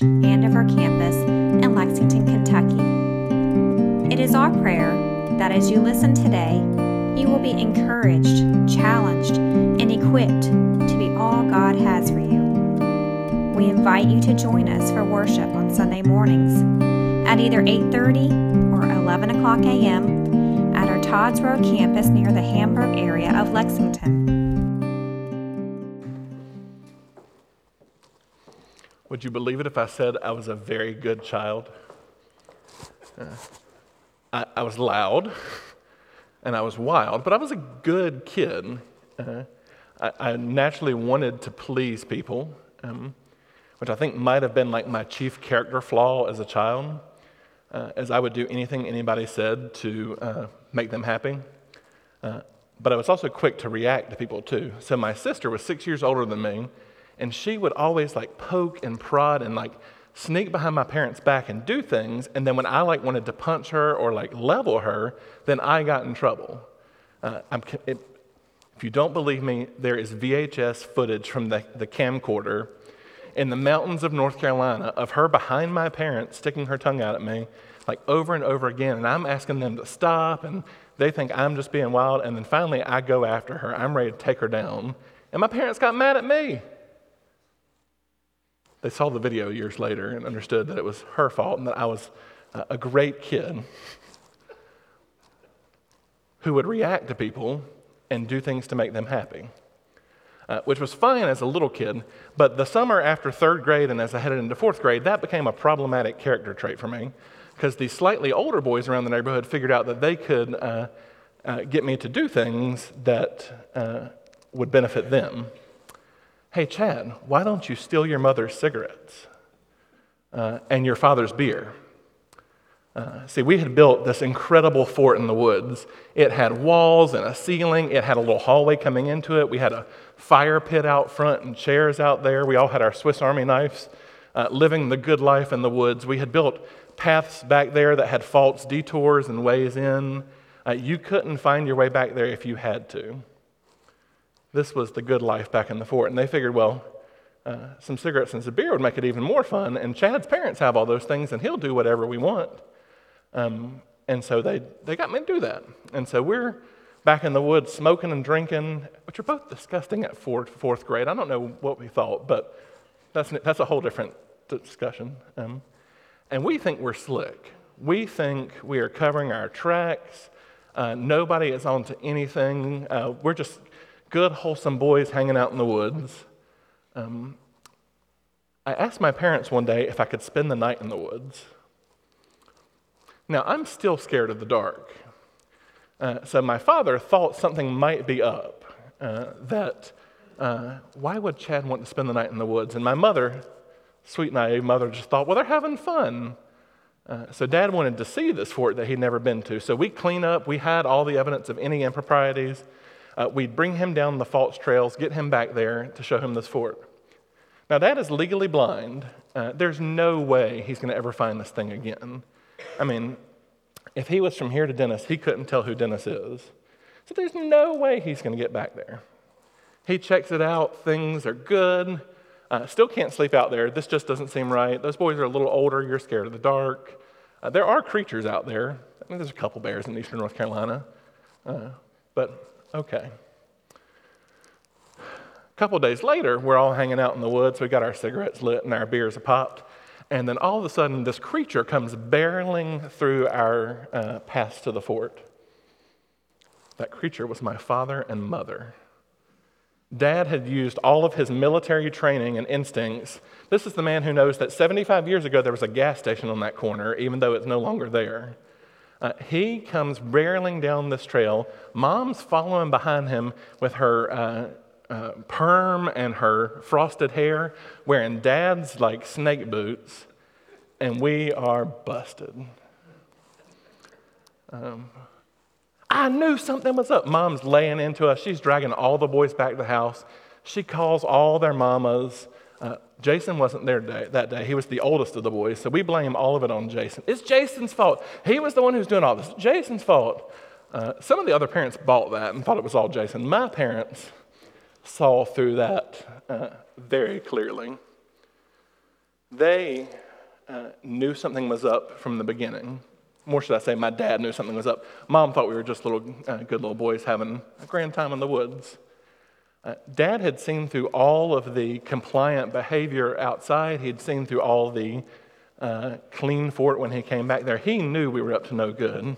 And of our campus in Lexington, Kentucky. It is our prayer that as you listen today, you will be encouraged, challenged, and equipped to be all God has for you. We invite you to join us for worship on Sunday mornings at either 8:30 or 11 o'clock a.m. at our Todd's Road campus near the Hamburg area of Lexington. Would you believe it if I said I was a very good child? Uh, I, I, was loud and I was wild, but I was a good kid. Uh, I, I, naturally wanted to please people, um, which I think might have been like my chief character flaw as a child, uh, as I would do anything anybody said to uh, make them happy. Uh, but I was also quick to react to people too. So my sister was six years older than me and she would always like poke and prod and like sneak behind my parents' back and do things. And then when I like wanted to punch her or like level her, then I got in trouble. Uh, it, if you don't believe me, there is VHS footage from the, the camcorder in the mountains of North Carolina of her behind my parents sticking her tongue out at me like over and over again. And I'm asking them to stop, and they think I'm just being wild. And then finally, I go after her. I'm ready to take her down. And my parents got mad at me. They saw the video years later and understood that it was her fault and that I was a great kid who would react to people and do things to make them happy. Uh, which was fine as a little kid, but the summer after third grade and as I headed into fourth grade, that became a problematic character trait for me because the slightly older boys around the neighborhood figured out that they could uh, uh, get me to do things that uh, would benefit them. Hey, Chad, why don't you steal your mother's cigarettes uh, and your father's beer? Uh, see, we had built this incredible fort in the woods. It had walls and a ceiling. It had a little hallway coming into it. We had a fire pit out front and chairs out there. We all had our Swiss Army knives, uh, living the good life in the woods. We had built paths back there that had false detours and ways in. Uh, you couldn't find your way back there if you had to. This was the good life back in the fort. And they figured, well, uh, some cigarettes and some beer would make it even more fun. And Chad's parents have all those things, and he'll do whatever we want. Um, and so they, they got me to do that. And so we're back in the woods smoking and drinking, which are both disgusting at fourth, fourth grade. I don't know what we thought, but that's, that's a whole different discussion. Um, and we think we're slick. We think we are covering our tracks. Uh, nobody is onto anything. Uh, we're just good, wholesome boys hanging out in the woods. Um, I asked my parents one day if I could spend the night in the woods. Now, I'm still scared of the dark. Uh, so my father thought something might be up. Uh, that, uh, why would Chad want to spend the night in the woods? And my mother, sweet naive mother, just thought, well, they're having fun. Uh, so dad wanted to see this fort that he'd never been to. So we clean up, we had all the evidence of any improprieties. Uh, we'd bring him down the false trails, get him back there to show him this fort. Now, Dad is legally blind. Uh, there's no way he's going to ever find this thing again. I mean, if he was from here to Dennis, he couldn't tell who Dennis is. So there's no way he's going to get back there. He checks it out, things are good. Uh, still can't sleep out there. This just doesn't seem right. Those boys are a little older. You're scared of the dark. Uh, there are creatures out there. I mean, there's a couple bears in eastern North Carolina. Uh, but Okay. A couple days later, we're all hanging out in the woods. We got our cigarettes lit and our beers popped. And then all of a sudden, this creature comes barreling through our uh, path to the fort. That creature was my father and mother. Dad had used all of his military training and instincts. This is the man who knows that 75 years ago there was a gas station on that corner, even though it's no longer there. Uh, he comes barreling down this trail. Mom's following behind him with her uh, uh, perm and her frosted hair, wearing dad's like snake boots, and we are busted. Um, I knew something was up. Mom's laying into us. She's dragging all the boys back to the house. She calls all their mamas. Uh, Jason wasn't there day, that day. He was the oldest of the boys, so we blame all of it on Jason. It's Jason's fault. He was the one who's doing all this. Jason's fault. Uh, some of the other parents bought that and thought it was all Jason. My parents saw through that uh, very clearly. They uh, knew something was up from the beginning. More should I say, my dad knew something was up. Mom thought we were just little, uh, good little boys having a grand time in the woods. Uh, dad had seen through all of the compliant behavior outside. He'd seen through all the uh, clean fort when he came back there. He knew we were up to no good.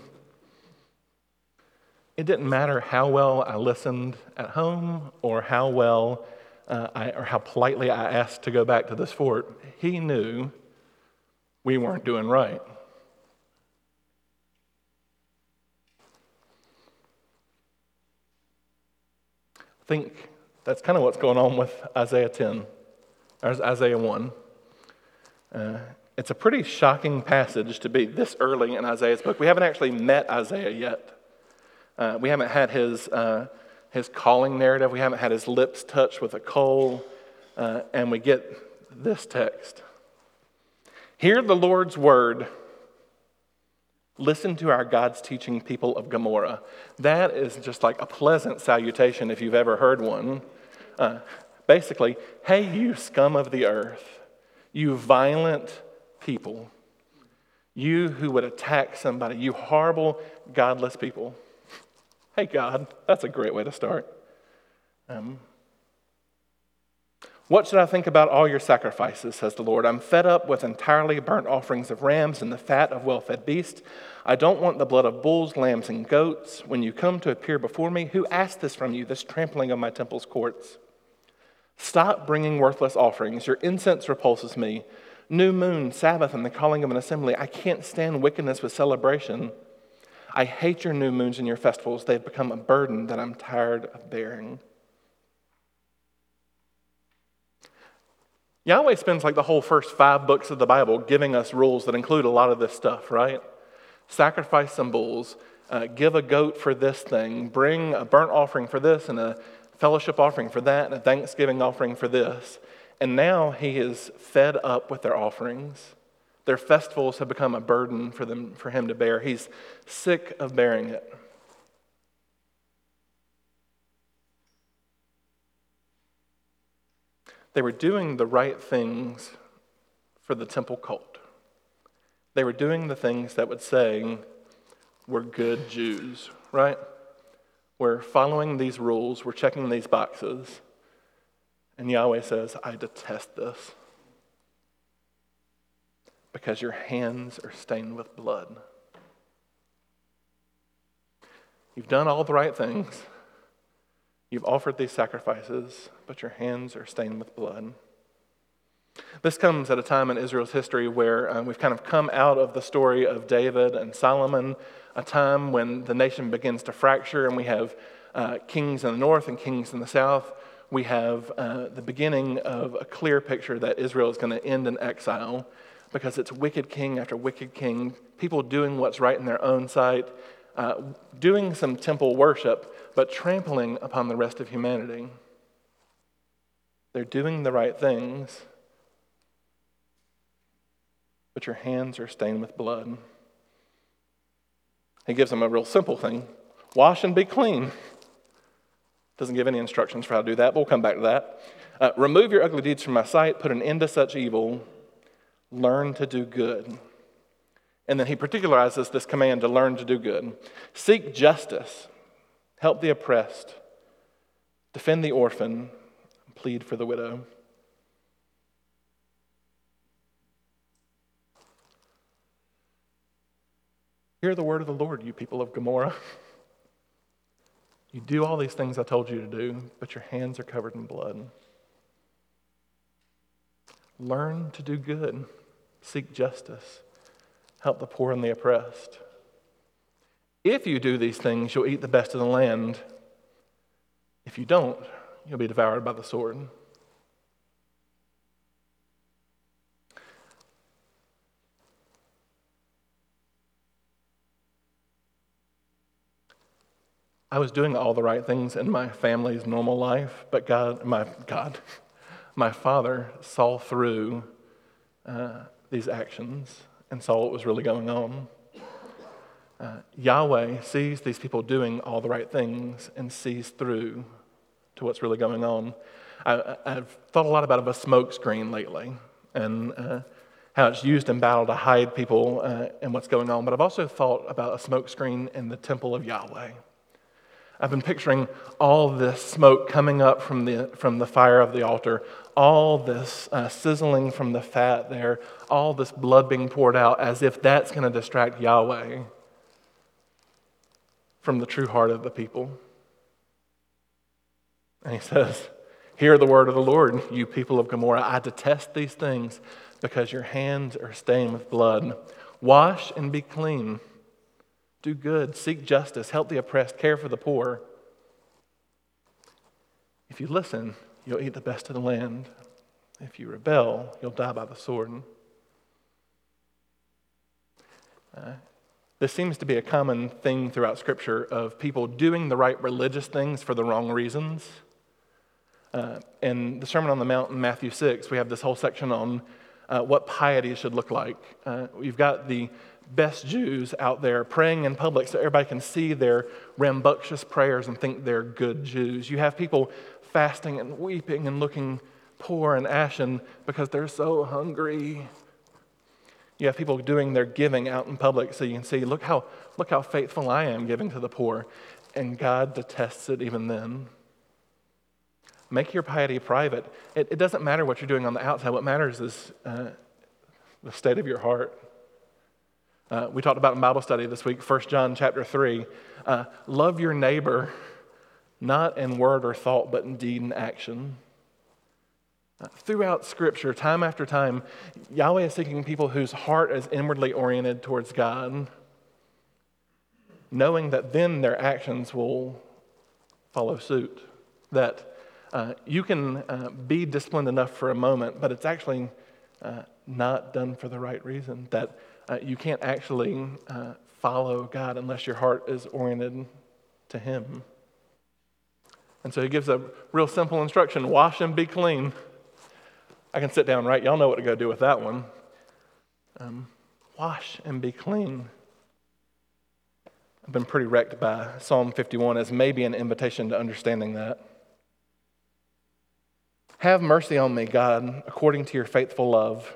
It didn't matter how well I listened at home or how well uh, I, or how politely I asked to go back to this fort. He knew we weren't doing right. Think that's kind of what's going on with Isaiah 10, or Isaiah 1. Uh, it's a pretty shocking passage to be this early in Isaiah's book. We haven't actually met Isaiah yet. Uh, we haven't had his, uh, his calling narrative. We haven't had his lips touched with a coal. Uh, and we get this text Hear the Lord's word. Listen to our God's teaching, people of Gomorrah. That is just like a pleasant salutation if you've ever heard one. Uh, basically, hey, you scum of the earth, you violent people, you who would attack somebody, you horrible, godless people. Hey, God, that's a great way to start. Um, what should I think about all your sacrifices, says the Lord? I'm fed up with entirely burnt offerings of rams and the fat of well fed beasts. I don't want the blood of bulls, lambs, and goats. When you come to appear before me, who asked this from you, this trampling of my temple's courts? Stop bringing worthless offerings. Your incense repulses me. New moon, Sabbath, and the calling of an assembly. I can't stand wickedness with celebration. I hate your new moons and your festivals. They've become a burden that I'm tired of bearing. Yahweh spends like the whole first five books of the Bible giving us rules that include a lot of this stuff, right? Sacrifice some bulls, uh, give a goat for this thing, bring a burnt offering for this, and a fellowship offering for that, and a thanksgiving offering for this. And now he is fed up with their offerings. Their festivals have become a burden for, them, for him to bear. He's sick of bearing it. They were doing the right things for the temple cult. They were doing the things that would say, we're good Jews, right? We're following these rules, we're checking these boxes. And Yahweh says, I detest this because your hands are stained with blood. You've done all the right things. You've offered these sacrifices, but your hands are stained with blood. This comes at a time in Israel's history where um, we've kind of come out of the story of David and Solomon, a time when the nation begins to fracture and we have uh, kings in the north and kings in the south. We have uh, the beginning of a clear picture that Israel is going to end in exile because it's wicked king after wicked king, people doing what's right in their own sight, uh, doing some temple worship, but trampling upon the rest of humanity. They're doing the right things, but your hands are stained with blood. He gives them a real simple thing wash and be clean. Doesn't give any instructions for how to do that, but we'll come back to that. Uh, remove your ugly deeds from my sight, put an end to such evil, learn to do good. And then he particularizes this command to learn to do good. Seek justice, help the oppressed, defend the orphan, plead for the widow. Hear the word of the Lord, you people of Gomorrah. You do all these things I told you to do, but your hands are covered in blood. Learn to do good, seek justice help the poor and the oppressed. If you do these things, you'll eat the best of the land. If you don't, you'll be devoured by the sword. I was doing all the right things in my family's normal life, but God, my God, my father saw through uh, these actions and saw what was really going on. Uh, Yahweh sees these people doing all the right things and sees through to what's really going on. I, have thought a lot about a smokescreen lately. and uh, how it's used in battle to hide people uh, and what's going on, but I've also thought about a smokescreen in the temple of Yahweh. I've been picturing all this smoke coming up from the, from the fire of the altar, all this uh, sizzling from the fat there, all this blood being poured out, as if that's going to distract Yahweh from the true heart of the people. And he says, Hear the word of the Lord, you people of Gomorrah. I detest these things because your hands are stained with blood. Wash and be clean. Do good, seek justice, help the oppressed, care for the poor. If you listen, you'll eat the best of the land. If you rebel, you'll die by the sword. Uh, this seems to be a common thing throughout Scripture of people doing the right religious things for the wrong reasons. Uh, in the Sermon on the Mount in Matthew 6, we have this whole section on uh, what piety should look like. Uh, we've got the best Jews out there praying in public so everybody can see their rambunctious prayers and think they're good Jews. You have people fasting and weeping and looking poor and ashen because they're so hungry. You have people doing their giving out in public so you can see, look how, look how faithful I am giving to the poor. And God detests it even then. Make your piety private. It, it doesn't matter what you're doing on the outside. What matters is uh, the state of your heart. Uh, we talked about in Bible study this week, 1 John chapter 3. Uh, love your neighbor, not in word or thought, but in deed and action. Uh, throughout Scripture, time after time, Yahweh is seeking people whose heart is inwardly oriented towards God, knowing that then their actions will follow suit. That uh, you can uh, be disciplined enough for a moment, but it's actually uh, not done for the right reason. That uh, you can't actually uh, follow God unless your heart is oriented to Him. And so he gives a real simple instruction wash and be clean. I can sit down, right? Y'all know what to go do with that one. Um, wash and be clean. I've been pretty wrecked by Psalm 51 as maybe an invitation to understanding that. Have mercy on me, God, according to your faithful love.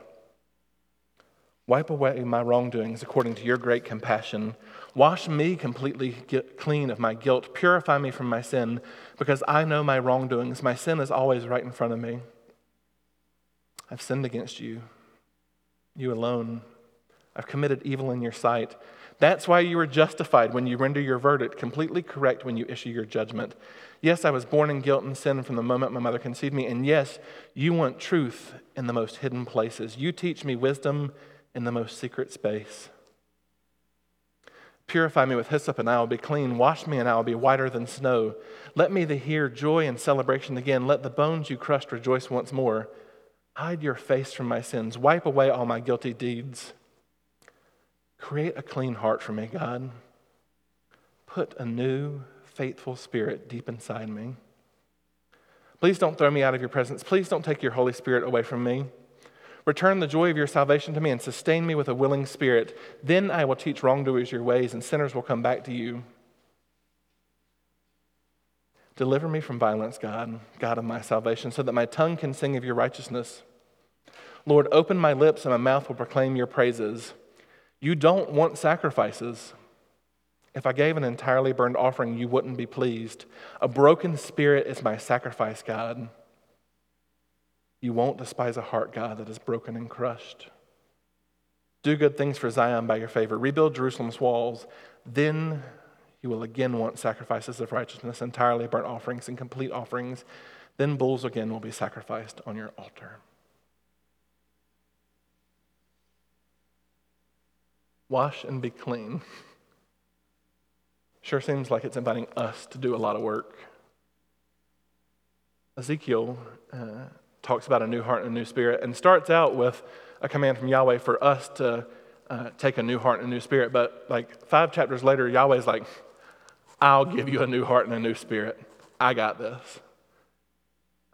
Wipe away my wrongdoings according to your great compassion. Wash me completely clean of my guilt. Purify me from my sin, because I know my wrongdoings. My sin is always right in front of me. I've sinned against you, you alone. I've committed evil in your sight. That's why you are justified when you render your verdict, completely correct when you issue your judgment. Yes, I was born in guilt and sin from the moment my mother conceived me. And yes, you want truth in the most hidden places. You teach me wisdom in the most secret space. Purify me with hyssop, and I will be clean. Wash me, and I will be whiter than snow. Let me hear joy and celebration again. Let the bones you crushed rejoice once more. Hide your face from my sins. Wipe away all my guilty deeds. Create a clean heart for me, God. Put a new, faithful spirit deep inside me. Please don't throw me out of your presence. Please don't take your Holy Spirit away from me. Return the joy of your salvation to me and sustain me with a willing spirit. Then I will teach wrongdoers your ways, and sinners will come back to you. Deliver me from violence, God, God of my salvation, so that my tongue can sing of your righteousness. Lord, open my lips, and my mouth will proclaim your praises. You don't want sacrifices. If I gave an entirely burned offering, you wouldn't be pleased. A broken spirit is my sacrifice, God. You won't despise a heart, God, that is broken and crushed. Do good things for Zion by your favor. Rebuild Jerusalem's walls. Then you will again want sacrifices of righteousness, entirely burnt offerings, and complete offerings. Then bulls again will be sacrificed on your altar. Wash and be clean. Sure seems like it's inviting us to do a lot of work. Ezekiel uh, talks about a new heart and a new spirit and starts out with a command from Yahweh for us to uh, take a new heart and a new spirit. But like five chapters later, Yahweh's like, I'll give you a new heart and a new spirit. I got this.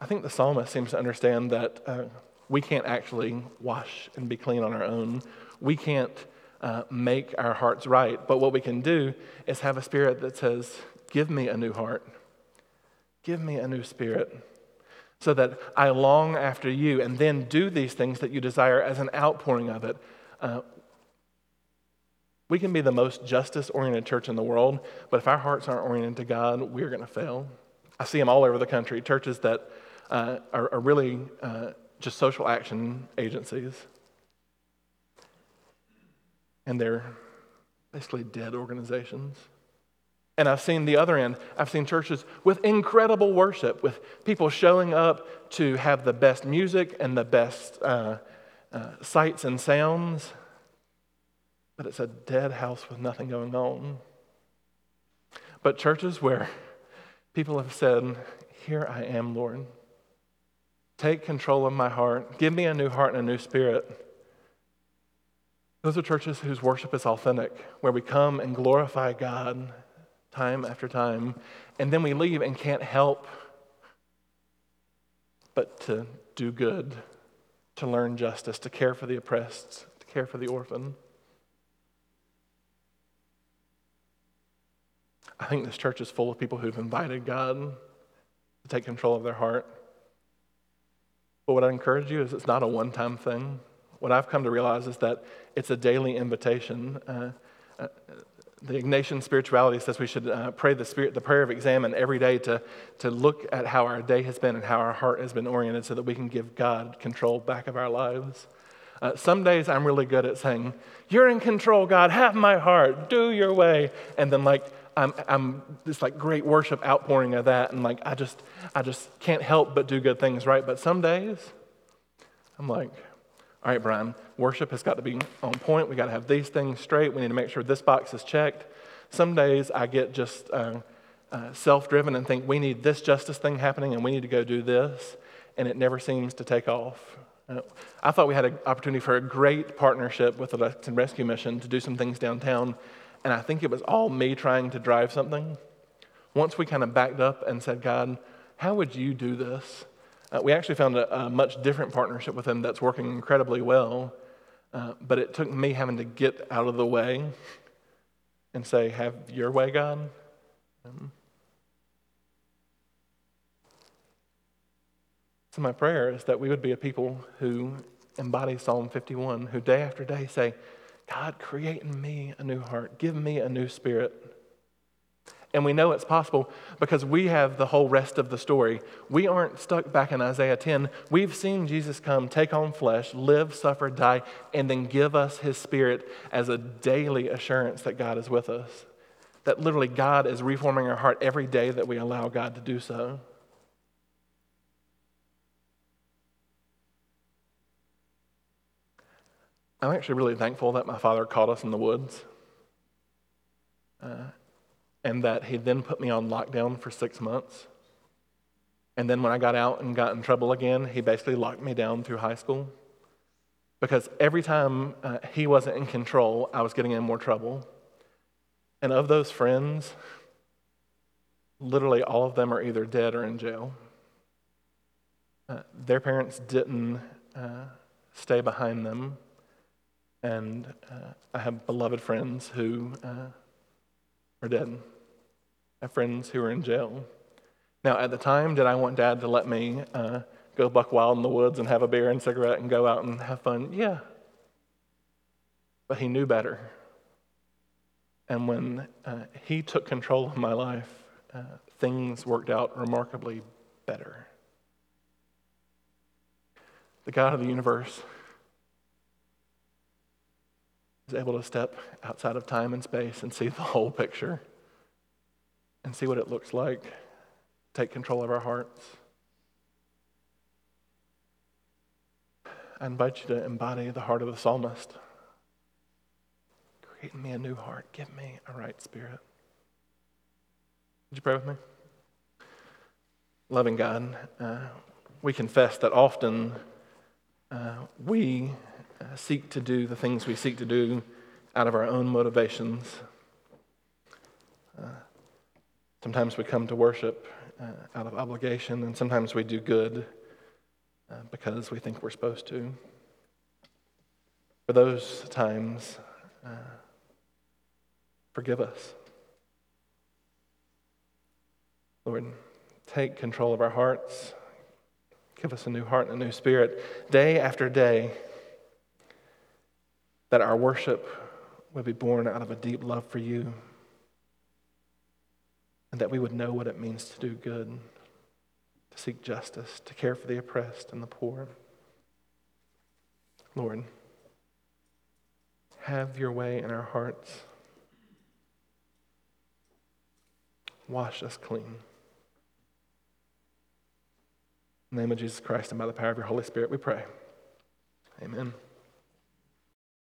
I think the psalmist seems to understand that uh, we can't actually wash and be clean on our own. We can't uh, make our hearts right. But what we can do is have a spirit that says, Give me a new heart. Give me a new spirit. So that I long after you, and then do these things that you desire as an outpouring of it. Uh, we can be the most justice oriented church in the world, but if our hearts aren't oriented to God, we're going to fail. I see them all over the country, churches that uh, are, are, really uh, just social action agencies. And they're basically dead organizations. And I've seen the other end. I've seen churches with incredible worship, with people showing up to have the best music and the best uh, uh, sights and sounds but it's a dead house with nothing going on. But churches where people have said, Here I am, Lord. Take control of my heart. Give me a new heart and a new spirit. Those are churches whose worship is authentic, where we come and glorify God time after time, and then we leave and can't help but to do good, to learn justice, to care for the oppressed, to care for the orphan. I think this church is full of people who've invited God to take control of their heart. But what I encourage you is it's not a one time thing. What I've come to realize is that it's a daily invitation. Uh, uh, the Ignatian spirituality says we should uh, pray the, spirit, the prayer of examen every day to, to look at how our day has been and how our heart has been oriented so that we can give God control back of our lives. Uh, some days I'm really good at saying, You're in control, God, have my heart, do your way. And then, like, I'm, I'm this like great worship outpouring of that, and like I just I just can't help but do good things, right? But some days, I'm like, all right, Brian, worship has got to be on point. We got to have these things straight. We need to make sure this box is checked. Some days I get just uh, uh, self-driven and think we need this justice thing happening, and we need to go do this, and it never seems to take off. Uh, I thought we had an opportunity for a great partnership with the Lexington Rescue Mission to do some things downtown and I think it was all me trying to drive something. Once we kind of backed up and said, God, how would you do this? Uh, we actually found a, a, much different partnership with him that's working incredibly well. Uh, but it took me having to get out of the way and say, Have your way, God. Um, so, my prayer is that we would be a people who embody Psalm 51, who day after day say, God, create in me a new heart, give me a new spirit. And we know it's possible because we have the whole rest of the story. We aren't stuck back in Isaiah 10. We've seen Jesus come, take on flesh, live, suffer, die, and then give us his spirit as a daily assurance that God is with us. That literally God is reforming our heart every day that we allow God to do so. I'm actually really thankful that my father caught us in the woods and that he then put me on lockdown for six months. And then when I got out and got in trouble again, he basically locked me down through high school. Because every time uh, he wasn't in control, I was getting in more trouble. And of those friends, literally all of them are either dead or in jail. Uh, their parents didn't uh, stay behind them and uh, I have beloved friends who uh, are dead. Have friends who are in jail. Now, at the time, did I want dad to let me uh, go buck wild in the woods and have a beer and cigarette and go out and have fun? Yeah. But he knew better. And when uh, he took control of my life, uh, things worked out remarkably better. The God of the universe is able to step outside of time and space and see the whole picture and see what it looks like, take control of our hearts. I invite you to embody the heart of the psalmist. Create in me a new heart. Give me a right spirit. Would you pray with me? Loving God, uh, we confess that often uh, we uh, seek to do the things we seek to do out of our own motivations. Sometimes we come to worship uh, out of obligation, and sometimes we do good uh, because we think we're supposed to. For those times, uh, forgive us. Lord, take control of our hearts, Give us a new heart and a new spirit day after day, that our worship would be born out of a deep love for you, and that we would know what it means to do good, to seek justice, to care for the oppressed and the poor. Lord, have your way in our hearts. Wash us clean. In the name of Jesus Christ and by the power of your Holy Spirit, we pray. Amen.